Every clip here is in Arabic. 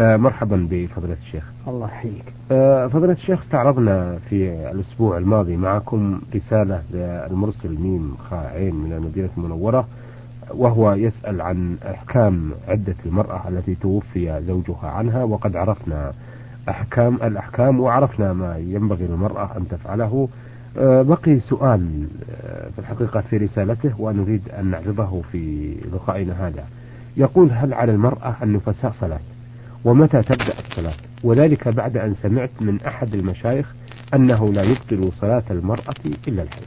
آه، مرحبا بفضيلة الشيخ. الله يحييك. آه، فضيلة الشيخ استعرضنا في الأسبوع الماضي معكم رسالة للمرسل ميم خاء عين من المدينة المنورة وهو يسأل عن أحكام عدة المرأة التي توفي زوجها عنها وقد عرفنا أحكام الأحكام وعرفنا ما ينبغي للمرأة أن تفعله. آه، بقي سؤال في الحقيقة في رسالته ونريد أن نعرضه في لقائنا هذا. يقول هل على المرأة النفساء صلاة؟ ومتى تبدأ الصلاة؟ وذلك بعد أن سمعت من أحد المشايخ أنه لا يبطل صلاة المرأة إلا الحي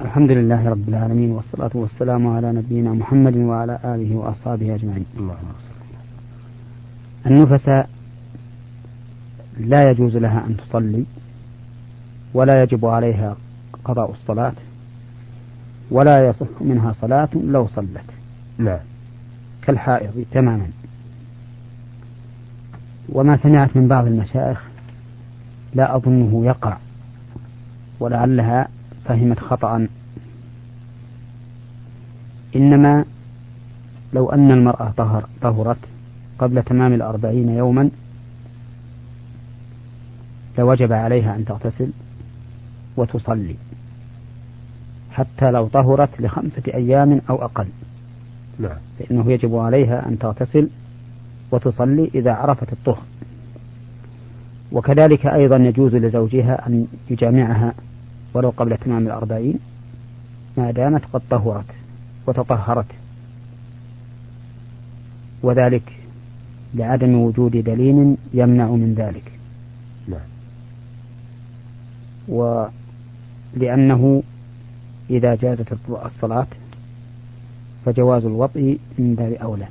الحمد لله رب العالمين والصلاة والسلام على نبينا محمد وعلى آله وأصحابه أجمعين. اللهم صل النفساء لا يجوز لها أن تصلي ولا يجب عليها قضاء الصلاة ولا يصح منها صلاة لو صلت. نعم. كالحائض تماما. وما سمعت من بعض المشايخ لا أظنه يقع ولعلها فهمت خطأ. إنما لو أن المرأة طهر طهرت قبل تمام الأربعين يوما لوجب عليها أن تغتسل وتصلي حتى لو طهرت لخمسة أيام أو أقل. نعم. فإنه يجب عليها أن تغتسل وتصلي إذا عرفت الطهر. وكذلك أيضا يجوز لزوجها أن يجامعها ولو قبل تمام الأربعين ما دامت قد طهرت وتطهرت. وذلك لعدم وجود دليل يمنع من ذلك. نعم. ولأنه إذا جازت الصلاة فجواز الوطء من باب أولى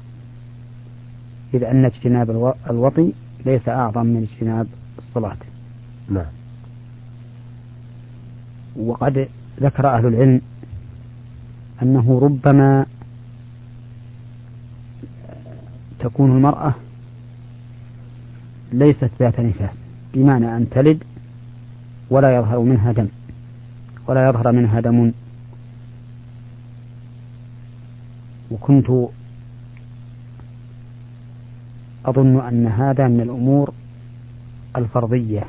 إذ أن اجتناب الوطي ليس أعظم من اجتناب الصلاة. نعم. وقد ذكر أهل العلم أنه ربما تكون المرأة ليست ذات نفاس بمعنى أن تلد ولا يظهر منها دم ولا يظهر منها دم وكنت أظن أن هذا من الأمور الفرضية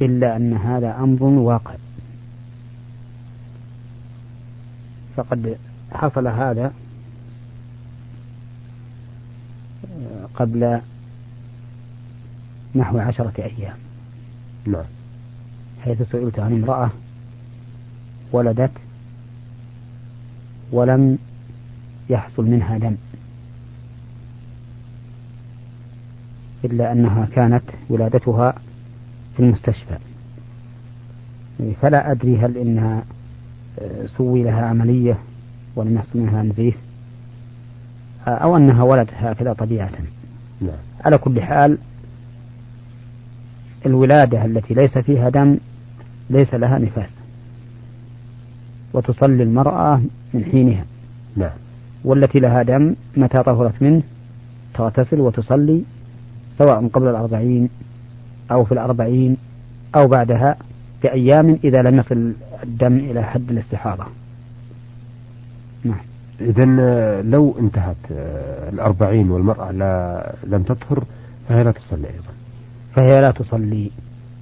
إلا أن هذا أمر واقع. فقد حصل هذا قبل نحو عشرة أيام. نعم. حيث سئلت عن امرأة ولدت ولم يحصل منها دم. إلا أنها كانت ولادتها في المستشفى. فلا أدري هل إنها آه، سوي لها عملية ولم يحصل منها نزيف أو أنها ولدت هكذا طبيعة. نعم. على كل حال الولادة التي ليس فيها دم ليس لها نفاس. وتصلي المرأة من حينها. نعم. والتي لها دم متى طهرت منه؟ تغتسل وتصلي سواء قبل الأربعين أو في الأربعين أو بعدها بأيام إذا لم يصل الدم إلى حد الاستحاضة. نعم. إذا لو انتهت الأربعين والمرأة لا لم تطهر فهي لا تصلي أيضا. فهي لا تصلي.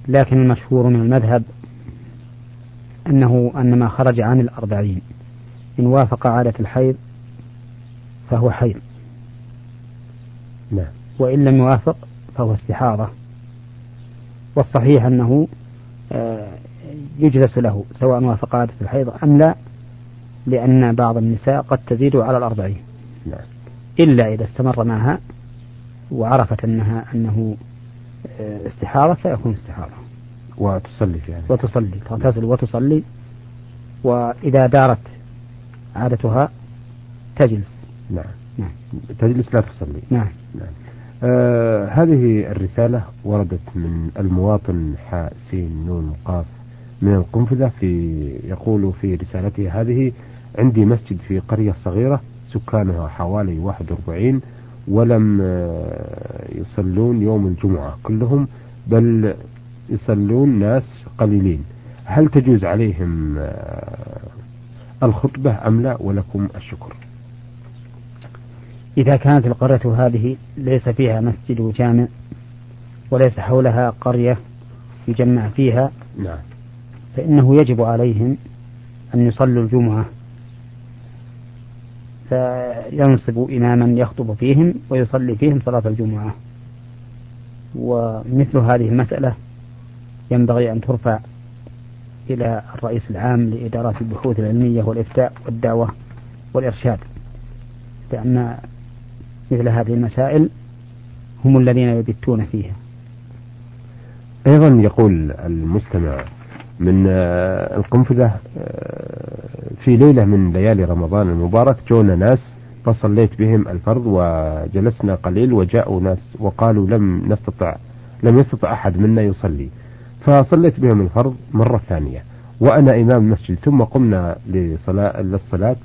لكن المشهور من المذهب أنه أن ما خرج عن الأربعين. إن وافق عادة الحيض فهو حيض. نعم. وإن لم يوافق فهو استحاضة. والصحيح أنه آه، يجلس له سواء وافق عادة الحيض أم لا لأن بعض النساء قد تزيد على الأربعين. نعم. إلا إذا استمر معها وعرفت أنها أنه آه، استحاضة فيكون استحاضة. وتصلي هذا وتصلي تغتسل وتصلي. وإذا دارت عادتها تجلس. نعم. نعم. تجلس لا تصلي. نعم. نعم. آه هذه الرسالة وردت من المواطن حاء سين نون قاف من القنفذة في يقول في رسالته هذه عندي مسجد في قرية صغيرة سكانها حوالي 41 ولم آه، يصلون يوم الجمعة كلهم بل يصلون ناس قليلين. هل تجوز عليهم آه، الخطبة أم لا ولكم الشكر. إذا كانت القرية هذه ليس فيها مسجد جامع وليس حولها قرية يجمع فيها نعم. فإنه يجب عليهم أن يصلوا الجمعة فينصب إماما يخطب فيهم ويصلي فيهم صلاة الجمعة. ومثل هذه المسألة ينبغي أن ترفع إلى الرئيس العام لإدارات البحوث العلمية والإفتاء والدعوة والإرشاد لأن مثل هذه المسائل هم الذين يبتون فيها. أيضا يقول المستمع من آه، القنفذة آه، في ليلة من ليالي رمضان المبارك جونا ناس فصليت بهم الفرض وجلسنا قليل وجاءوا ناس وقالوا لم نستطع لم يستطع أحد منا يصلي. فصليت بهم الفرض مرة ثانية. وأنا إمام المسجد ثم قمنا لصلاة للصلاة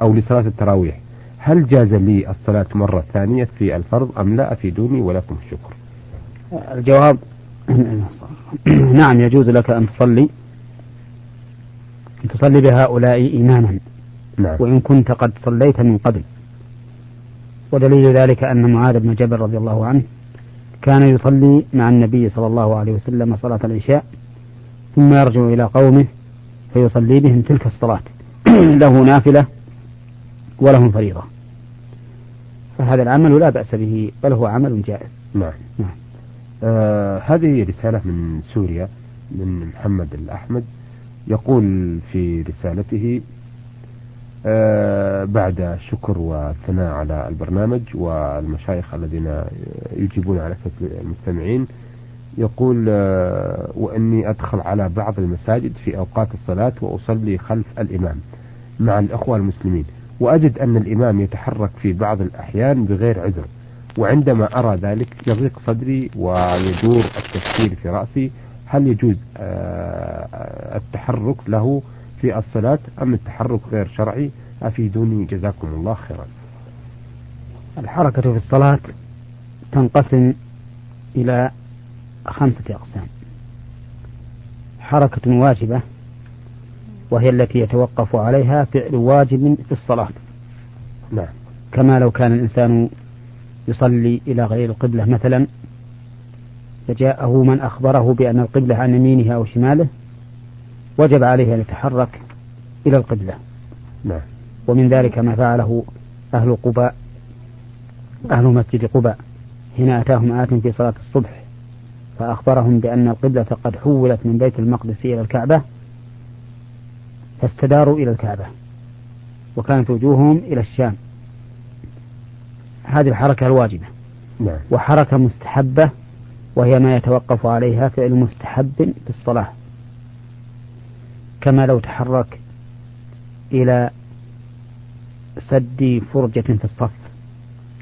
أو لصلاة التراويح. هل جاز لي الصلاة مرة ثانية في الفرض أم لا؟ أفيدوني ولكم الشكر. الجواب نعم يجوز لك أن تصلي أن تصلي بهؤلاء إماما. نعم. وإن كنت قد صليت من قبل. ودليل ذلك أن معاذ بن جبل رضي الله عنه كان يصلي مع النبي صلى الله عليه وسلم صلاة العشاء ثم يرجع إلى قومه فيصلي بهم تلك الصلاة. له نافلة ولهم فريضة. فهذا العمل لا بأس به بل هو عمل جائز. نعم, نعم. آه هذه رسالة من سوريا من محمد الأحمد. يقول في رسالته بعد الشكر والثناء على البرنامج والمشايخ الذين يجيبون على أسئلة المستمعين. يقول آه وإني أدخل على بعض المساجد في أوقات الصلاة وأصلي خلف الإمام مع الأخوة المسلمين وأجد أن الإمام يتحرك في بعض الأحيان بغير عذر وعندما أرى ذلك يضيق صدري ويدور التفكير في رأسي. هل يجوز آه، التحرك له في الصلاة أم التحرك غير شرعي؟ أفيدوني جزاكم الله خيرا. الحركة في الصلاة تنقسم إلى خمسة أقسام. حركة واجبة وهي التي يتوقف عليها فعل واجب في الصلاة. نعم. كما لو كان الإنسان يصلي إلى غير القبلة مثلا فجاءه من أخبره بأن القبلة عن يمينه أو شماله وجب عليه أن يتحرك إلى القبلة. نعم. ومن ذلك ما فعله أهل قباء أهل مسجد قباء. حين أتاهم آت في صلاة الصبح فأخبرهم بأن القبلة قد حولت من بيت المقدس إلى الكعبة فاستداروا إلى الكعبة وكانت وجوههم إلى الشام. هذه الحركة الواجبة. نعم. وحركة مستحبة وهي ما يتوقف عليها فعل مستحب في الصلاة. كما لو تحرك إلى سد فرجة في الصف.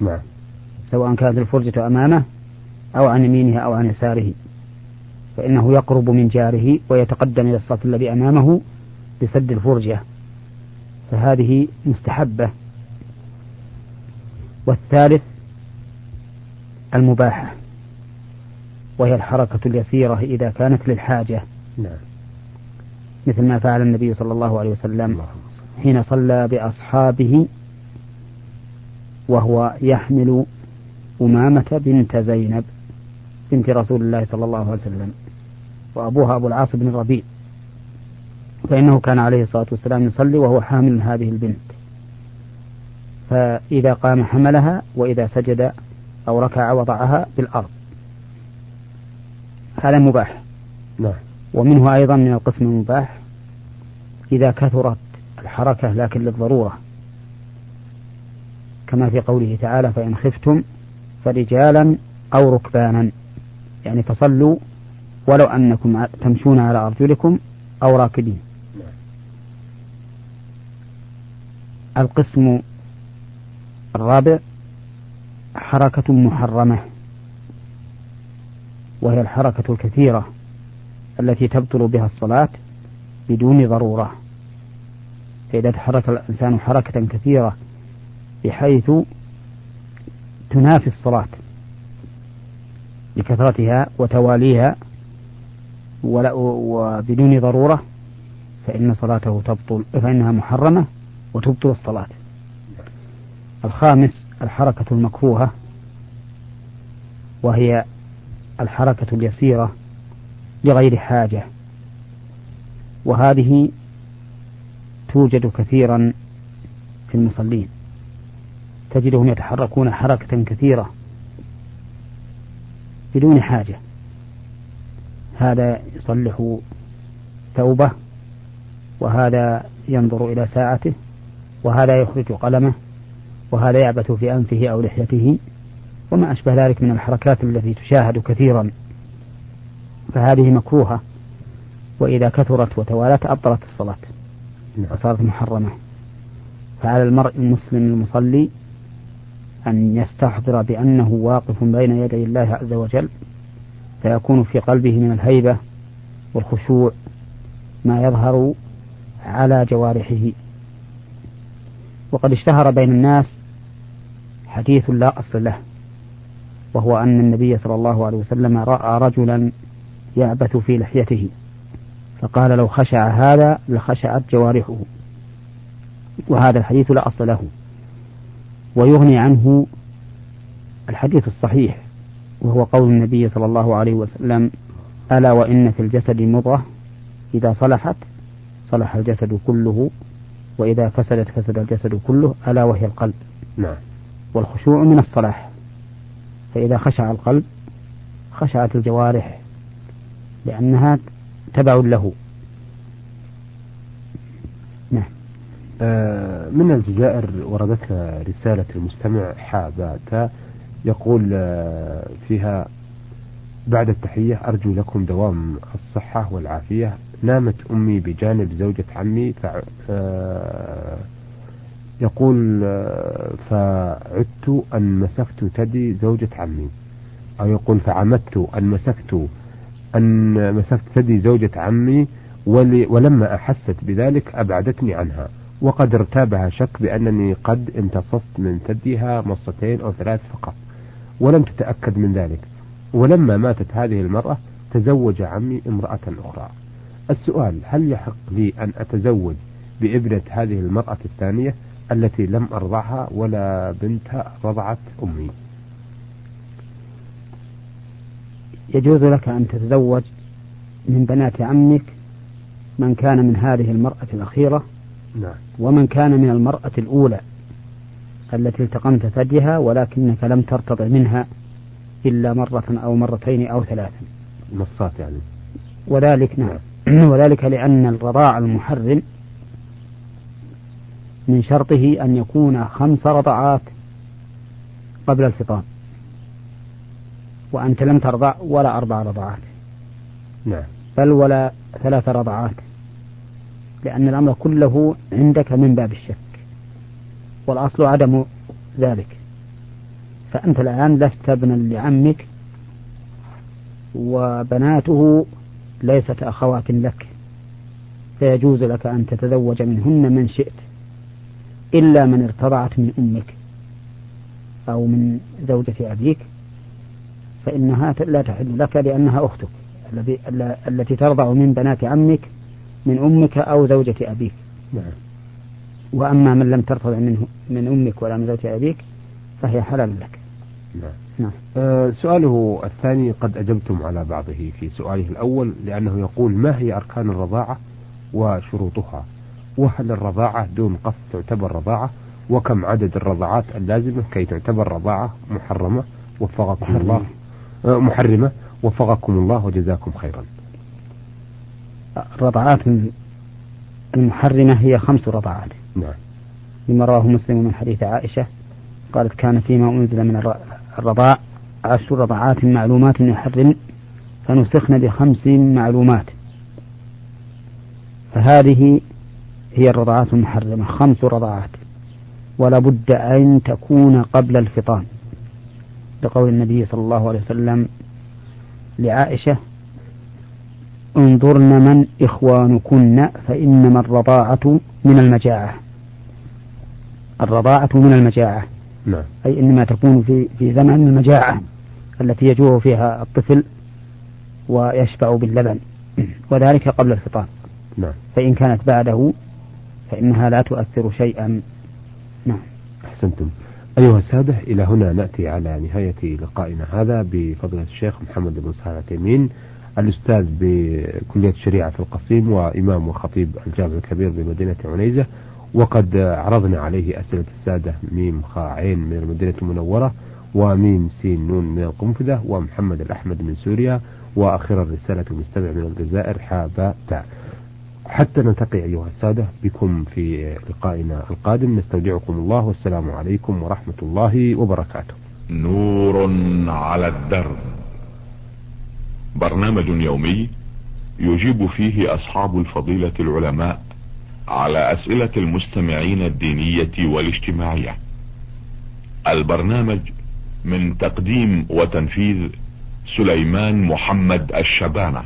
نعم. سواء كانت الفرجة أمامه أو عن يمينه أو عن يساره. فإنه يقرب من جاره ويتقدم إلى الصف الذي أمامه لسد الفرجة. فهذه مستحبة. والثالث المباحة وهي الحركة اليسيرة إذا كانت للحاجة. نعم. مثل ما فعل النبي صلى الله عليه وسلم حين صلى بأصحابه وهو يحمل أمامة بنت زينب بنت رسول الله صلى الله عليه وسلم وأبوها أبو العاص بن الربيع. فإنه كان عليه الصلاة والسلام يصلي وهو حامل هذه البنت. فإذا قام حملها وإذا سجد أو ركع وضعها بالأرض هذا مباح. نعم. ومنه أيضا من القسم المباح إذا كثرت الحركة لكن للضرورة. كما في قوله تعالى فإن خفتم فرجالا أو ركبانا. يعني فصلوا ولو أنكم تمشون على أرجلكم أو راكبين. القسم الرابع حركة محرمة وهي الحركة الكثيرة. التي تبطل بها الصلاة بدون ضرورة. فإذا تحرك الإنسان حركة كثيرة بحيث تنافي الصلاة لكثرتها وتواليها وبدون ضرورة فإن صلاته تبطل فإنها محرمة وتبطل الصلاة. الخامس الحركة المكروهة وهي الحركة اليسيرة لغير حاجة. وهذه توجد كثيرا في المصلين. تجدهم يتحركون حركة كثيرة بدون حاجة. هذا يصلح ثوبه وهذا ينظر إلى ساعته وهذا يخرج قلمه وهذا يعبث في أنفه أو لحيته وما أشبه ذلك من الحركات التي تشاهد كثيرا. فهذه مكروهة. وإذا كثرت وتوالت أبطلت الصلاة. نعم. وصارت محرمة. فعلى المرء المسلم المصلي أن يستحضر بأنه واقف بين يدي الله عز وجل فيكون في قلبه من الهيبة والخشوع ما يظهر على جوارحه. وقد اشتهر بين الناس حديث لا أصل له وهو أن النبي صلى الله عليه وسلم رأى رجلا يعبث في لحيته. فقال لو خشع هذا لخشعت جوارحه. وهذا الحديث لا أصل له. ويغني عنه الحديث الصحيح وهو قول النبي صلى الله عليه وسلم ألا وإن في الجسد مضغة إذا صلحت صلح الجسد كله وإذا فسدت فسد الجسد كله ألا وهي القلب. نعم. والخشوع من الصلاح. فإذا خشع القلب خشعت الجوارح. لأنها تبع له. نعم. آه من الجزائر وردت رسالة المستمع حابات يقول آه فيها بعد التحية أرجو لكم دوام الصحة والعافية. نامت أمي بجانب زوجة عمي فع... آه يقول فعدت أن مسكت تدي زوجة عمي. أو يقول فعمدت أن مسكت أن مسكت ثدي زوجة عمي ولما أحست بذلك أبعدتني عنها. وقد ارتابها شك بأنني قد امتصصت من ثديها مصتين أو ثلاث فقط ولم تتأكد من ذلك. ولما ماتت هذه المرأة تزوج عمي امرأة أخرى. السؤال هل يحق لي أن أتزوج بإبنة هذه المرأة الثانية التي لم أرضعها ولا بنتها رضعت أمي؟ يجوز لك أن تتزوج من بنات عمك من كان من هذه المرأة الأخيرة نعم. ومن كان من المرأة الأولى التي التقمت ثديها ولكنك لم ترتضع منها إلا مرة أو مرتين أو ثلاثا نصات يعني وذلك نعم, نعم. وذلك لأن الرضاع المحرم من شرطه أن يكون خمس رضعات قبل الفطام وأنت لم ترضع ولا أربع رضعات. نعم. بل ولا ثلاث رضعات. لأن الأمر كله عندك من باب الشك. والأصل عدم ذلك. فأنت الآن لست ابنا لعمك وبناته ليست أخوات لك. فيجوز لك أن تتزوج منهن من شئت. إلا من ارتضعت من أمك أو من زوجة أبيك. فإنها لا تحل لك لأنها أختك الذي التي ترضع من بنات عمك من أمك أو زوجة أبيك نعم. وأما من لم ترتضع منه من أمك ولا من زوجة أبيك فهي حلال لك نعم. نعم. آه سؤاله الثاني قد أجبتم على بعضه في سؤاله الأول لأنه يقول ما هي أركان الرضاعة وشروطها وهل الرضاعة دون قصد تعتبر رضاعة وكم عدد الرضاعات اللازمة كي تعتبر رضاعة محرمة وفقكم الله محرمة. وفقكم الله وجزاكم خيرا. الرضعات المحرمة هي خمس رضعات. نعم. لما رواه مسلم من حديث عائشة قالت كان فيما أنزل من الرضاع عشر رضعات معلومات يحرم فنسخن بخمس معلومات. فهذه هي الرضعات المحرمة خمس رضعات. ولا بد أن تكون قبل الفطام. لقول النبي صلى الله عليه وسلم لعائشة انظرن من إخوانكن فإنما الرضاعة من المجاعة. الرضاعة من المجاعة. نعم. أي إنما تكون في في زمن المجاعة التي يجوع فيها الطفل ويشبع باللبن وذلك قبل الفطام. نعم. فإن كانت بعده فإنها لا تؤثر شيئا. نعم. أحسنتم. أيها السادة إلى هنا نأتي على نهاية لقائنا هذا بفضل الشيخ محمد بن صالح التيمين الأستاذ بكلية الشريعة في القصيم وإمام وخطيب الجامع الكبير بمدينة عنيزة وقد عرضنا عليه أسئلة السادة ميم خاء عين من المدينة المنورة وميم سين نون من القنفذة ومحمد الأحمد من سوريا وأخيرا رسالة المستمع من الجزائر حابة تاء. حتى نلتقي أيها السادة بكم في لقائنا القادم. نستودعكم الله والسلام عليكم ورحمة الله وبركاته. نور على الدرب. برنامج يومي يجيب فيه أصحاب الفضيلة العلماء على أسئلة المستمعين الدينية والاجتماعية. البرنامج من تقديم وتنفيذ سليمان محمد الشبانة.